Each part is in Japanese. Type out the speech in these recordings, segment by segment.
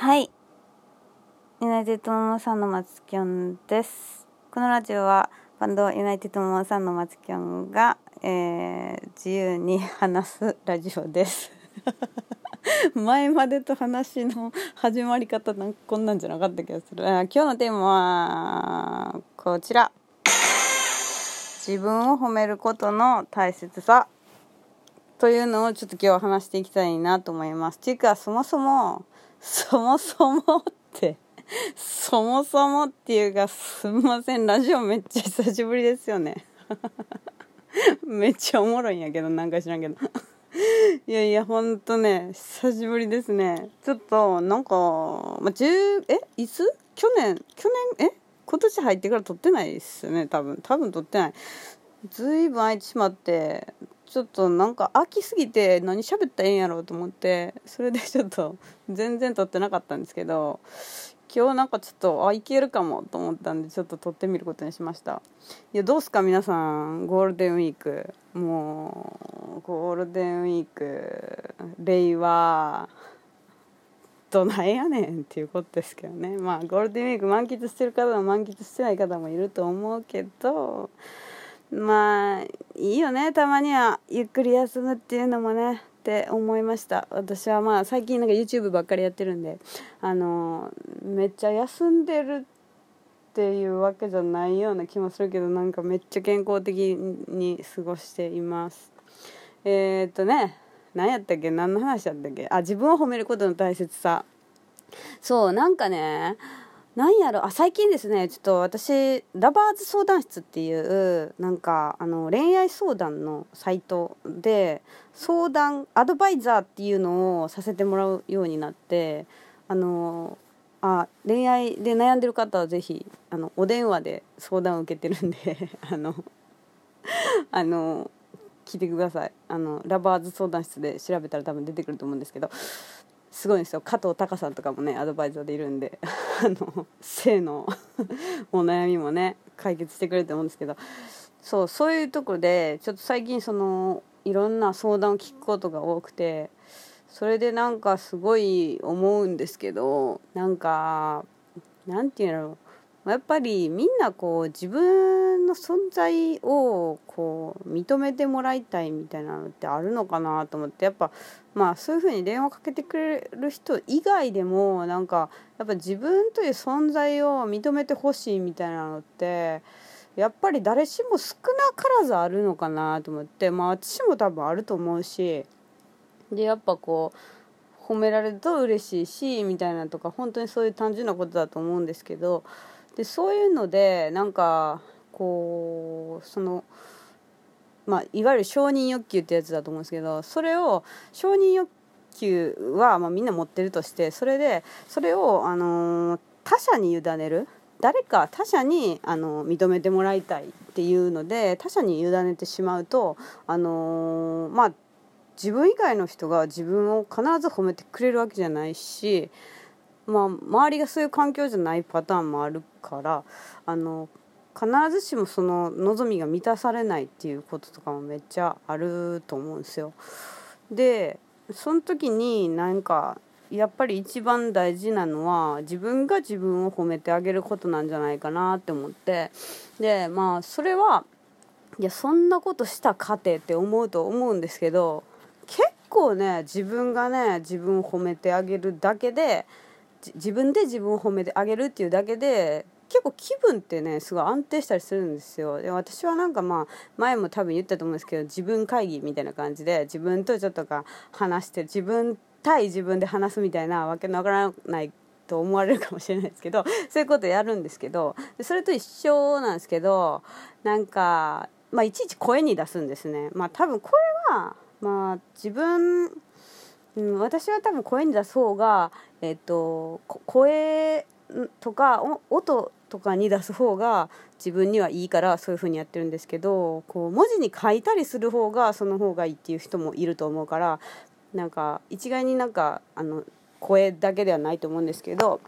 はい。ユナイテッドモモさんの松きょんです。このラジオはバンドユナイテッドモモさんの松きょんが、えー自由に話すラジオです。前までと話の始まり方なんかこんなんじゃなかった気がする。今日のテーマはこちら。自分を褒めることの大切さというのをちょっと今日は話していきたいなと思います。っていうかそもそもそもそもってそもそもっていうかすみませんラジオめっちゃ久しぶりですよね。めっちゃおもろいんやけどなんか知らんけど。いやいやほんとね久しぶりですね。ちょっとなんか、まあ、10えいつ？去年去年え？今年入ってから撮ってないっすよね多分多分撮ってない。ずいぶん空いてしまってちょっとなんか飽きすぎて何喋ったらええんやろうと思ってそれでちょっと全然撮ってなかったんですけど今日なんかちょっとあいけるかもと思ったんでちょっと撮ってみることにしました。いやどうすか皆さんゴールデンウィーク。もうゴールデンウィーク令和どないやねんっていうことですけどね。まあゴールデンウィーク満喫してる方も満喫してない方もいると思うけどまあいいよね。たまにはゆっくり休むっていうのもね。って思いました。私はまあ最近なんか YouTube ばっかりやってるんで。あのめっちゃ休んでるっていうわけじゃないような気もするけどなんかめっちゃ健康的に過ごしています。えー、っとね何やったっけ？何の話だったっけ？あ自分を褒めることの大切さ。そうなんかねなんやろ？あ最近ですね。ちょっと私ラバーズ相談室っていうなんかあの恋愛相談のサイトで相談アドバイザーっていうのをさせてもらうようになってあのあ恋愛で悩んでる方はぜひあのお電話で相談を受けてるんで あのあの聞いてください。あのラバーズ相談室で調べたら多分出てくると思うんですけど。すごいんですよ。加藤隆さんとかもねアドバイザーでいるんで。あの性の お悩みもね解決してくれると思うんですけど。そうそういうとこでちょっと最近そのいろんな相談を聞くことが多くてそれでなんかすごい思うんですけどなんかなんていうのやっぱりみんなこう自分の存在をこう認めてもらいたいみたいなのってあるのかなと思ってやっぱまあそういうふうに電話かけてくれる人以外でもなんかやっぱ自分という存在を認めてほしいみたいなのってやっぱり誰しも少なからずあるのかなと思ってまあ私も多分あると思うしでやっぱこう褒められると嬉しいしみたいなとか本当にそういう単純なことだと思うんですけどでそういうのでなんかこうそのまあいわゆる承認欲求ってやつだと思うんですけどそれを承認欲求は、まあ、みんな持ってるとしてそれでそれを、あの他者に委ねる誰か他者にあの認めてもらいたいっていうので他者に委ねてしまうとあのまあ自分以外の人が自分を必ず褒めてくれるわけじゃないし、まあ、周りがそういう環境じゃないパターンもあるからあの必ずしもその望みが満たされないっていうこととかもめっちゃあると思うんですよ。でその時になんかやっぱり一番大事なのは自分が自分を褒めてあげることなんじゃないかなって思ってでまあそれはいやそんなことしたかてって思うと思うんですけど結構ね自分がね自分を褒めてあげるだけで自分で自分を褒めてあげるっていうだけで結構気分ってねすごい安定したりするんですよ。で私はなんかまあ前も多分言ったと思うんですけど自分会議みたいな感じで自分とちょっとか話して自分対自分で話すみたいなわけのわからないと思われるかもしれないですけどそういうことやるんですけどそれと一緒なんですけどなんかまあいちいち声に出すんですね。まあ多分これはまあ自分うん、私は多分声に出す方が、えっと、声とか音とかに出す方が自分にはいいからそういう風にやってるんですけどこう文字に書いたりする方がその方がいいっていう人もいると思うからなんか一概になんかあの声だけではないと思うんですけど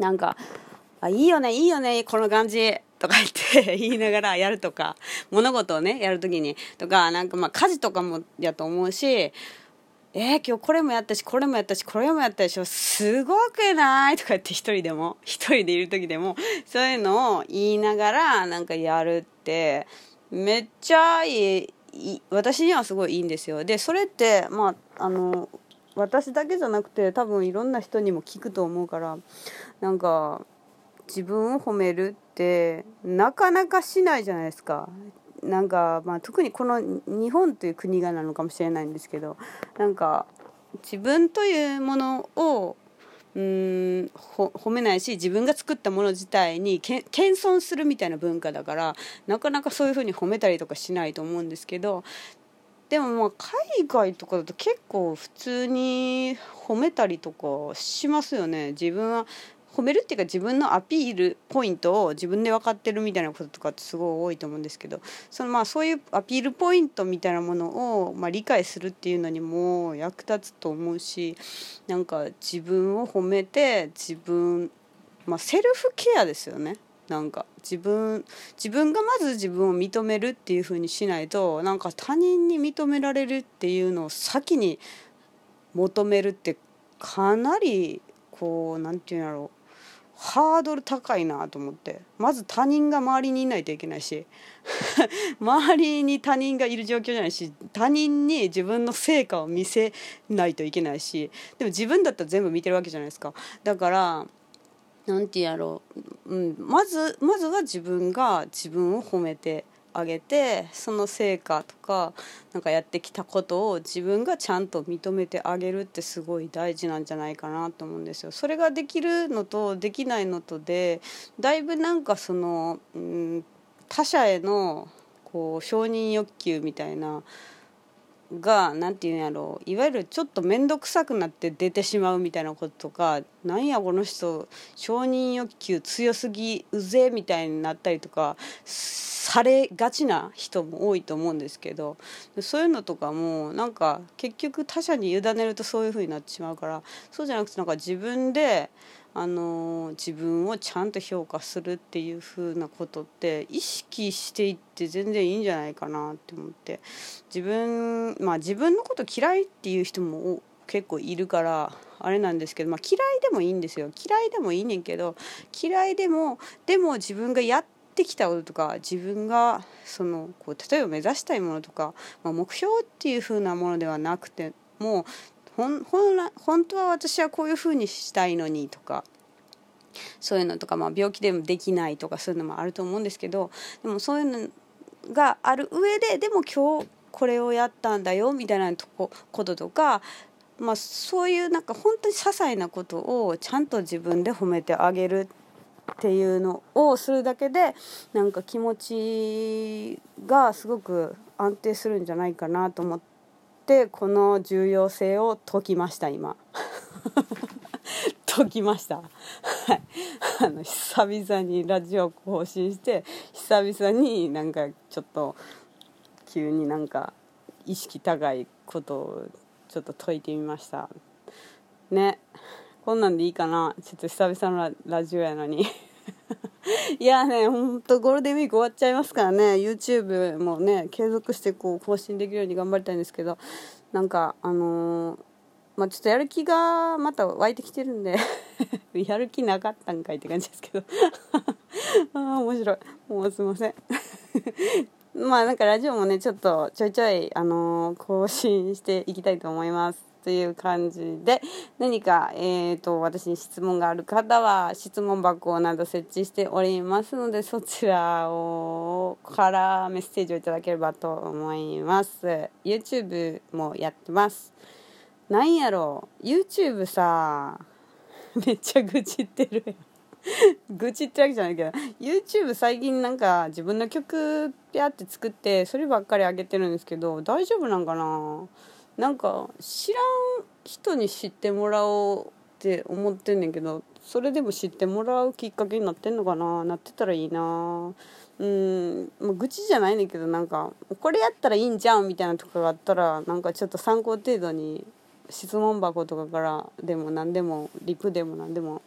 なんか「あいいよねいいよねこの感じ」とか言って 言いながらやるとか物事をねやる時にとかなんかまあ家事とかもやと思うしえー、今日これもやったしこれもやったしこれもやったでしょすごくない？とか言って一人でも一人でいる時でもそういうのを言いながらなんかやるってめっちゃいい私にはすごいいいんですよ。でそれってまああの私だけじゃなくて多分いろんな人にも聞くと思うからなんか自分を褒めるってなかなかしないじゃないですか。なんか、まあ、特にこの日本という国がなのかもしれないんですけどなんか自分というものをうん褒めないし自分が作ったもの自体にけ謙遜するみたいな文化だからなかなかそういうふうに褒めたりとかしないと思うんですけどでもまあ海外とかだと結構普通に褒めたりとかしますよね。自分は褒めるっていうか自分のアピールポイントを自分で分かってるみたいなこととかってすごい多いと思うんですけどそのまあそういうアピールポイントみたいなものをまあ理解するっていうのにも役立つと思うしなんか自分を褒めて自分まあセルフケアですよね。なんか自分自分がまず自分を認めるっていう風にしないとなんか他人に認められるっていうのを先に求めるってかなりこう何て言うんやろうハードル高いなと思って。まず他人が周りにいないといけないし。周りに他人がいる状況じゃないし他人に自分の成果を見せないといけないし。でも自分だったら全部見てるわけじゃないですか。だから何て言うやろう、うん、まずまずは自分が自分を褒めてあげてその成果とかなんかやってきたことを自分がちゃんと認めてあげるってすごい大事なんじゃないかなと思うんですよ。それができるのとできないのとでだいぶなんかその、うん、他者へのこう承認欲求みたいなが何て言うんやろういわゆるちょっと面倒くさくなって出てしまうみたいなこととかなんやこの人承認欲求強すぎうぜみたいになったりとかされがちな人も多いと思うんですけどそういうのとかもなんか結局他者に委ねるとそういう風になってしまうからそうじゃなくてなんか自分であの自分をちゃんと評価するっていう風なことって意識していって全然いいんじゃないかなって思って。自分まあ自分のこと嫌いっていう人も結構いるからあれなんですけど、まあ、嫌いでもいいんですよ。嫌いでもいいねんけど嫌いでもでも自分がやってきたこととか自分がそのこう例えば目指したいものとか、まあ、目標っていう風なものではなくても本本当は私はこういうふうにしたいのにとかそういうのとか、まあ、病気でもできないとかそういうのもあると思うんですけどでもそういうのがある上ででも今日これをやったんだよみたいなとここととか、まあ、そういうなんか本当に些細なことをちゃんと自分で褒めてあげるっていうのをするだけでなんか気持ちがすごく安定するんじゃないかなと思って。ってこの重要性を解きました今。解きました。はい。あの久々にラジオ更新して久々になんかちょっと急になんか意識高いことをちょっと解いてみました。ね。こんなんでいいかな。ちょっと久々のラジオやのに。いやね、ほんとゴールデンウィーク終わっちゃいますからね、YouTube もね、継続してこう更新できるように頑張りたいんですけど、なんか、あのー、まあ、ちょっとやる気がまた湧いてきてるんで やる気なかったんかいって感じですけど ああ、面白い。もうすいませんまあなんかラジオもね、ちょっとちょいちょい、あのー、更新していきたいと思います。という感じで何か、えーと、私に質問がある方は質問箱など設置しておりますのでそちらをからメッセージをいただければと思います。YouTube もやってます。なんやろ YouTube さめっちゃ愚痴ってる 愚痴ってわけじゃないけど YouTube 最近なんか自分の曲ピャって作ってそればっかり上げてるんですけど大丈夫なんかな？なんか知らん人に知ってもらおうって思ってんねんけどそれでも知ってもらうきっかけになってんのかな？なってたらいいな。うんまあ、愚痴じゃないねんけどなんかこれやったらいいんじゃんみたいなとかがあったらなんかちょっと参考程度に質問箱とかからでも何でもリプでも何でも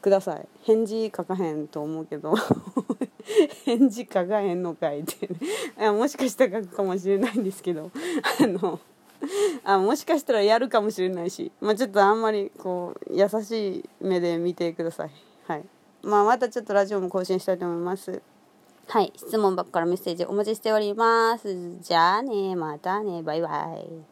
ください。返事書かへんと思うけど。返事書かへんのかいって、もしかしたら書くかもしれないんですけど。あの あもしかしたらやるかもしれないし、まあ、ちょっとあんまりこう優しい目で見てください。はい。まあまたちょっとラジオも更新したいと思います。はい。質問箱からメッセージお待ちしております。じゃあね。またね。バイバイ。